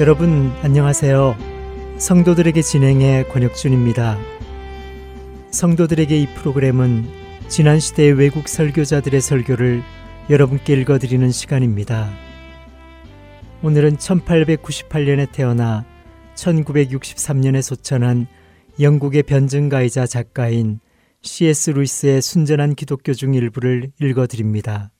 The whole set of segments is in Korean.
여러분 안녕하세요. 성도들에게 진행해 권혁준입니다. 성도들에게 이 프로그램은 지난 시대의 외국 설교자들의 설교를 여러분께 읽어드리는 시간입니다. 오늘은 1898년에 태어나 1963년에 소천한 영국의 변증가이자 작가인 C.S. 루이스의 순전한 기독교 중 일부를 읽어드립니다.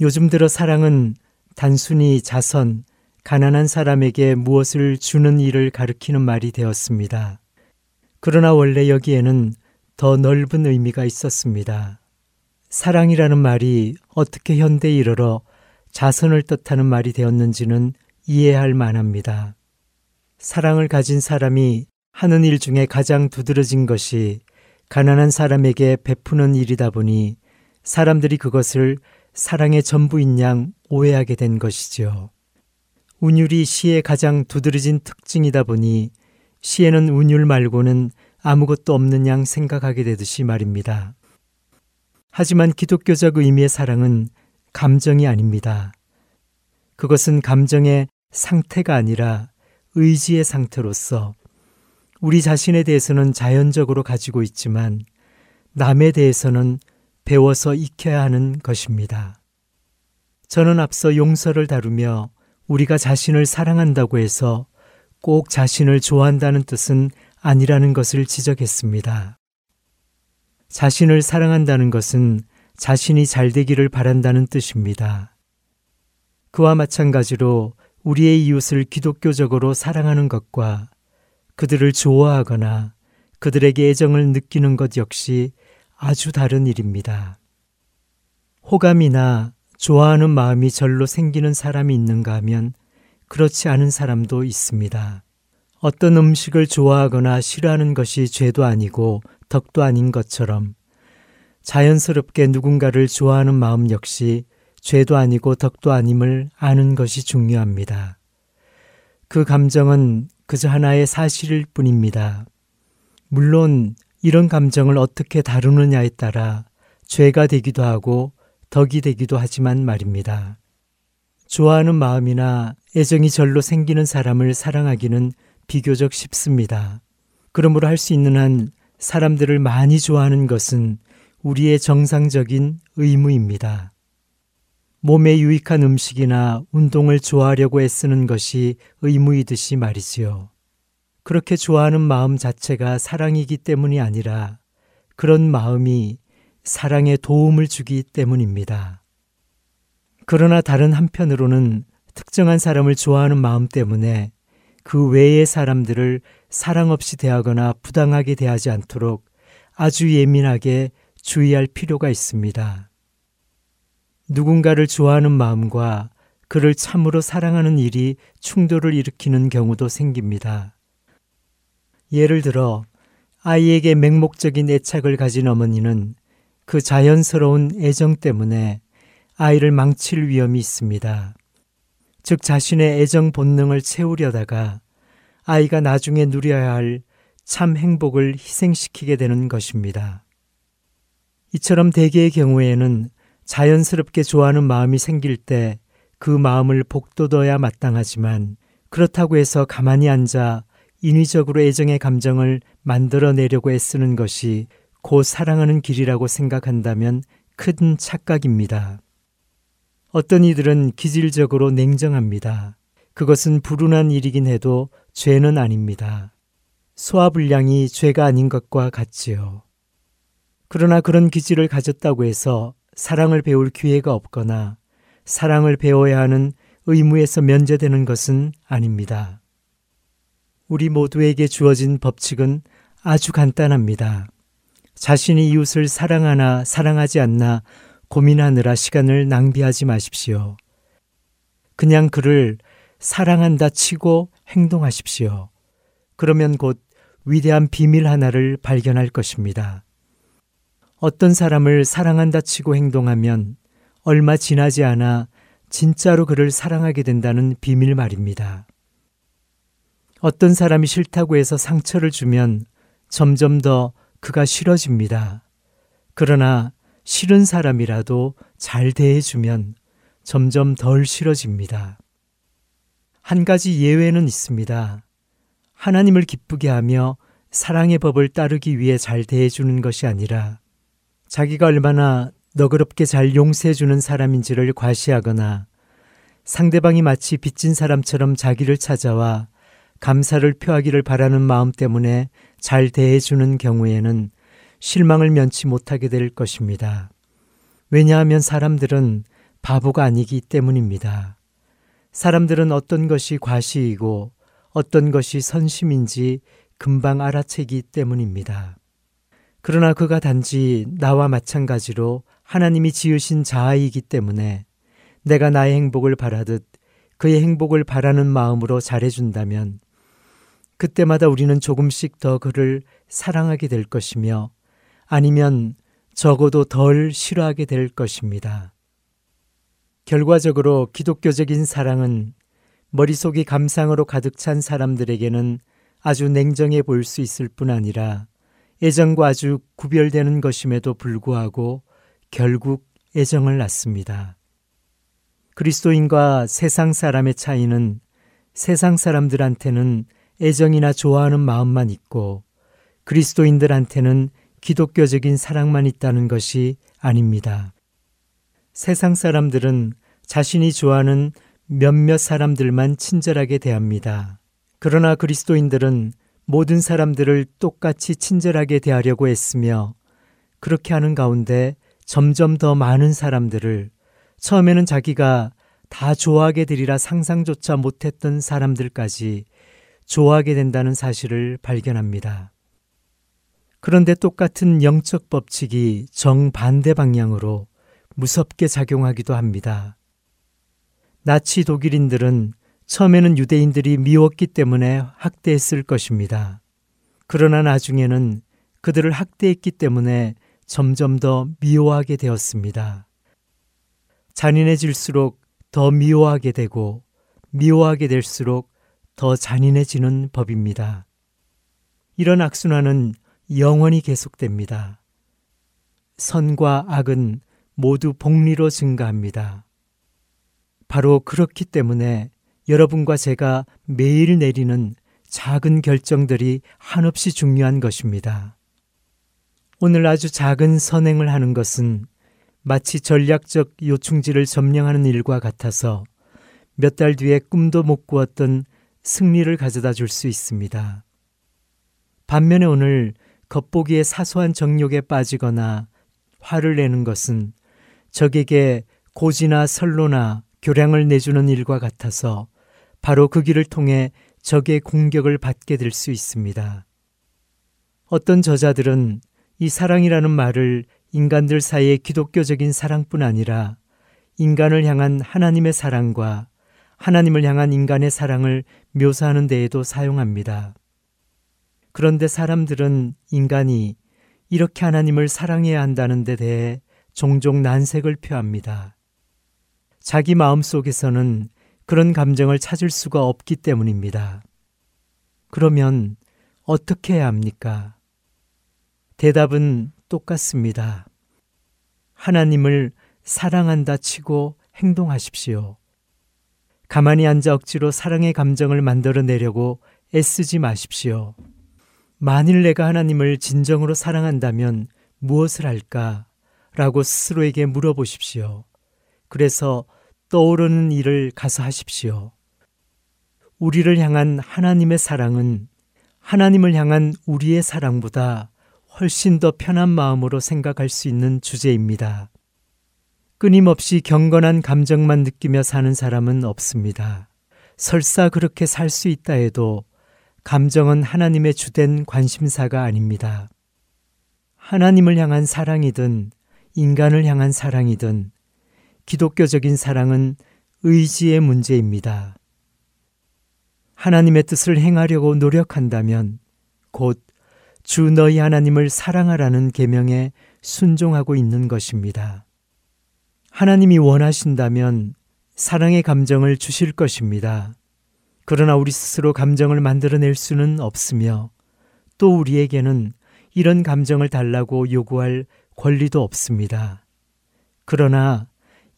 요즘 들어 사랑은 단순히 자선, 가난한 사람에게 무엇을 주는 일을 가리키는 말이 되었습니다. 그러나 원래 여기에는 더 넓은 의미가 있었습니다. 사랑이라는 말이 어떻게 현대에 이르러 자선을 뜻하는 말이 되었는지는 이해할 만합니다. 사랑을 가진 사람이 하는 일 중에 가장 두드러진 것이 가난한 사람에게 베푸는 일이다 보니 사람들이 그것을 사랑의 전부인 양 오해하게 된 것이지요. 운율이 시의 가장 두드러진 특징이다 보니 시에는 운율 말고는 아무것도 없는 양 생각하게 되듯이 말입니다. 하지만 기독교적 의미의 사랑은 감정이 아닙니다. 그것은 감정의 상태가 아니라 의지의 상태로서 우리 자신에 대해서는 자연적으로 가지고 있지만 남에 대해서는 배워서 익혀야 하는 것입니다. 저는 앞서 용서를 다루며 우리가 자신을 사랑한다고 해서 꼭 자신을 좋아한다는 뜻은 아니라는 것을 지적했습니다. 자신을 사랑한다는 것은 자신이 잘 되기를 바란다는 뜻입니다. 그와 마찬가지로 우리의 이웃을 기독교적으로 사랑하는 것과 그들을 좋아하거나 그들에게 애정을 느끼는 것 역시 아주 다른 일입니다. 호감이나 좋아하는 마음이 절로 생기는 사람이 있는가 하면 그렇지 않은 사람도 있습니다. 어떤 음식을 좋아하거나 싫어하는 것이 죄도 아니고 덕도 아닌 것처럼 자연스럽게 누군가를 좋아하는 마음 역시 죄도 아니고 덕도 아님을 아는 것이 중요합니다. 그 감정은 그저 하나의 사실일 뿐입니다. 물론 이런 감정을 어떻게 다루느냐에 따라 죄가 되기도 하고 덕이 되기도 하지만 말입니다. 좋아하는 마음이나 애정이 절로 생기는 사람을 사랑하기는 비교적 쉽습니다. 그러므로 할 수 있는 한 사람들을 많이 좋아하는 것은 우리의 정상적인 의무입니다. 몸에 유익한 음식이나 운동을 좋아하려고 애쓰는 것이 의무이듯이 말이지요. 그렇게 좋아하는 마음 자체가 사랑이기 때문이 아니라 그런 마음이 사랑에 도움을 주기 때문입니다. 그러나 다른 한편으로는 특정한 사람을 좋아하는 마음 때문에 그 외의 사람들을 사랑 없이 대하거나 부당하게 대하지 않도록 아주 예민하게 주의할 필요가 있습니다. 누군가를 좋아하는 마음과 그를 참으로 사랑하는 일이 충돌을 일으키는 경우도 생깁니다. 예를 들어 아이에게 맹목적인 애착을 가진 어머니는 그 자연스러운 애정 때문에 아이를 망칠 위험이 있습니다. 즉 자신의 애정 본능을 채우려다가 아이가 나중에 누려야 할 참 행복을 희생시키게 되는 것입니다. 이처럼 대개의 경우에는 자연스럽게 좋아하는 마음이 생길 때 그 마음을 복돋아야 마땅하지만 그렇다고 해서 가만히 앉아 인위적으로 애정의 감정을 만들어내려고 애쓰는 것이 곧 사랑하는 길이라고 생각한다면 큰 착각입니다. 어떤 이들은 기질적으로 냉정합니다. 그것은 불운한 일이긴 해도 죄는 아닙니다. 소화불량이 죄가 아닌 것과 같지요. 그러나 그런 기질을 가졌다고 해서 사랑을 배울 기회가 없거나 사랑을 배워야 하는 의무에서 면제되는 것은 아닙니다. 우리 모두에게 주어진 법칙은 아주 간단합니다. 자신이 이웃을 사랑하나 사랑하지 않나 고민하느라 시간을 낭비하지 마십시오. 그냥 그를 사랑한다 치고 행동하십시오. 그러면 곧 위대한 비밀 하나를 발견할 것입니다. 어떤 사람을 사랑한다 치고 행동하면 얼마 지나지 않아 진짜로 그를 사랑하게 된다는 비밀 말입니다. 어떤 사람이 싫다고 해서 상처를 주면 점점 더 그가 싫어집니다. 그러나 싫은 사람이라도 잘 대해주면 점점 덜 싫어집니다. 한 가지 예외는 있습니다. 하나님을 기쁘게 하며 사랑의 법을 따르기 위해 잘 대해주는 것이 아니라 자기가 얼마나 너그럽게 잘 용서해주는 사람인지를 과시하거나 상대방이 마치 빚진 사람처럼 자기를 찾아와 감사를 표하기를 바라는 마음 때문에 잘 대해주는 경우에는 실망을 면치 못하게 될 것입니다. 왜냐하면 사람들은 바보가 아니기 때문입니다. 사람들은 어떤 것이 과시이고 어떤 것이 선심인지 금방 알아채기 때문입니다. 그러나 그가 단지 나와 마찬가지로 하나님이 지으신 자아이기 때문에 내가 나의 행복을 바라듯 그의 행복을 바라는 마음으로 잘해준다면 그때마다 우리는 조금씩 더 그를 사랑하게 될 것이며 아니면 적어도 덜 싫어하게 될 것입니다. 결과적으로 기독교적인 사랑은 머릿속이 감상으로 가득 찬 사람들에게는 아주 냉정해 보일 수 있을 뿐 아니라 애정과 아주 구별되는 것임에도 불구하고 결국 애정을 낳습니다. 그리스도인과 세상 사람의 차이는 세상 사람들한테는 애정이나 좋아하는 마음만 있고 그리스도인들한테는 기독교적인 사랑만 있다는 것이 아닙니다. 세상 사람들은 자신이 좋아하는 몇몇 사람들만 친절하게 대합니다. 그러나 그리스도인들은 모든 사람들을 똑같이 친절하게 대하려고 했으며 그렇게 하는 가운데 점점 더 많은 사람들을 처음에는 자기가 다 좋아하게 되리라 상상조차 못했던 사람들까지 좋아하게 된다는 사실을 발견합니다. 그런데 똑같은 영적 법칙이 정반대 방향으로 무섭게 작용하기도 합니다. 나치 독일인들은 처음에는 유대인들이 미웠기 때문에 학대했을 것입니다. 그러나 나중에는 그들을 학대했기 때문에 점점 더 미워하게 되었습니다. 잔인해질수록 더 미워하게 되고 미워하게 될수록 더 잔인해지는 법입니다. 이런 악순환은 영원히 계속됩니다. 선과 악은 모두 복리로 증가합니다. 바로 그렇기 때문에 여러분과 제가 매일 내리는 작은 결정들이 한없이 중요한 것입니다. 오늘 아주 작은 선행을 하는 것은 마치 전략적 요충지를 점령하는 일과 같아서 몇 달 뒤에 꿈도 못 꾸었던 승리를 가져다 줄 수 있습니다. 반면에 오늘 겉보기에 사소한 정욕에 빠지거나 화를 내는 것은 적에게 고지나 선로나 교량을 내주는 일과 같아서 바로 그 길을 통해 적의 공격을 받게 될 수 있습니다. 어떤 저자들은 이 사랑이라는 말을 인간들 사이의 기독교적인 사랑뿐 아니라 인간을 향한 하나님의 사랑과 하나님을 향한 인간의 사랑을 묘사하는 데에도 사용합니다. 그런데 사람들은 인간이 이렇게 하나님을 사랑해야 한다는 데 대해 종종 난색을 표합니다. 자기 마음 속에서는 그런 감정을 찾을 수가 없기 때문입니다. 그러면 어떻게 해야 합니까? 대답은 똑같습니다. 하나님을 사랑한다 치고 행동하십시오. 가만히 앉아 억지로 사랑의 감정을 만들어내려고 애쓰지 마십시오. 만일 내가 하나님을 진정으로 사랑한다면 무엇을 할까? 라고 스스로에게 물어보십시오. 그래서 떠오르는 일을 가서 하십시오. 우리를 향한 하나님의 사랑은 하나님을 향한 우리의 사랑보다 훨씬 더 편한 마음으로 생각할 수 있는 주제입니다. 끊임없이 경건한 감정만 느끼며 사는 사람은 없습니다. 설사 그렇게 살 수 있다 해도 감정은 하나님의 주된 관심사가 아닙니다. 하나님을 향한 사랑이든 인간을 향한 사랑이든 기독교적인 사랑은 의지의 문제입니다. 하나님의 뜻을 행하려고 노력한다면 곧 주 너희 하나님을 사랑하라는 계명에 순종하고 있는 것입니다. 하나님이 원하신다면 사랑의 감정을 주실 것입니다. 그러나 우리 스스로 감정을 만들어낼 수는 없으며 또 우리에게는 이런 감정을 달라고 요구할 권리도 없습니다. 그러나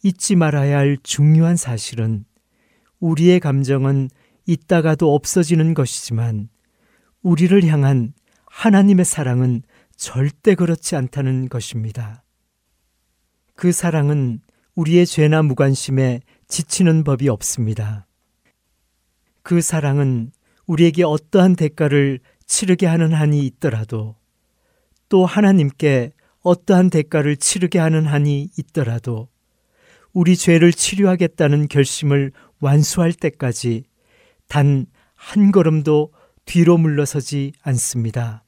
잊지 말아야 할 중요한 사실은 우리의 감정은 있다가도 없어지는 것이지만 우리를 향한 하나님의 사랑은 절대 그렇지 않다는 것입니다. 그 사랑은 우리의 죄나 무관심에 지치는 법이 없습니다. 그 사랑은 우리에게 어떠한 대가를 치르게 하는 한이 있더라도 또 하나님께 어떠한 대가를 치르게 하는 한이 있더라도 우리 죄를 치료하겠다는 결심을 완수할 때까지 단 한 걸음도 뒤로 물러서지 않습니다.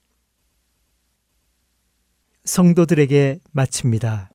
성도들에게 마칩니다.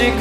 오직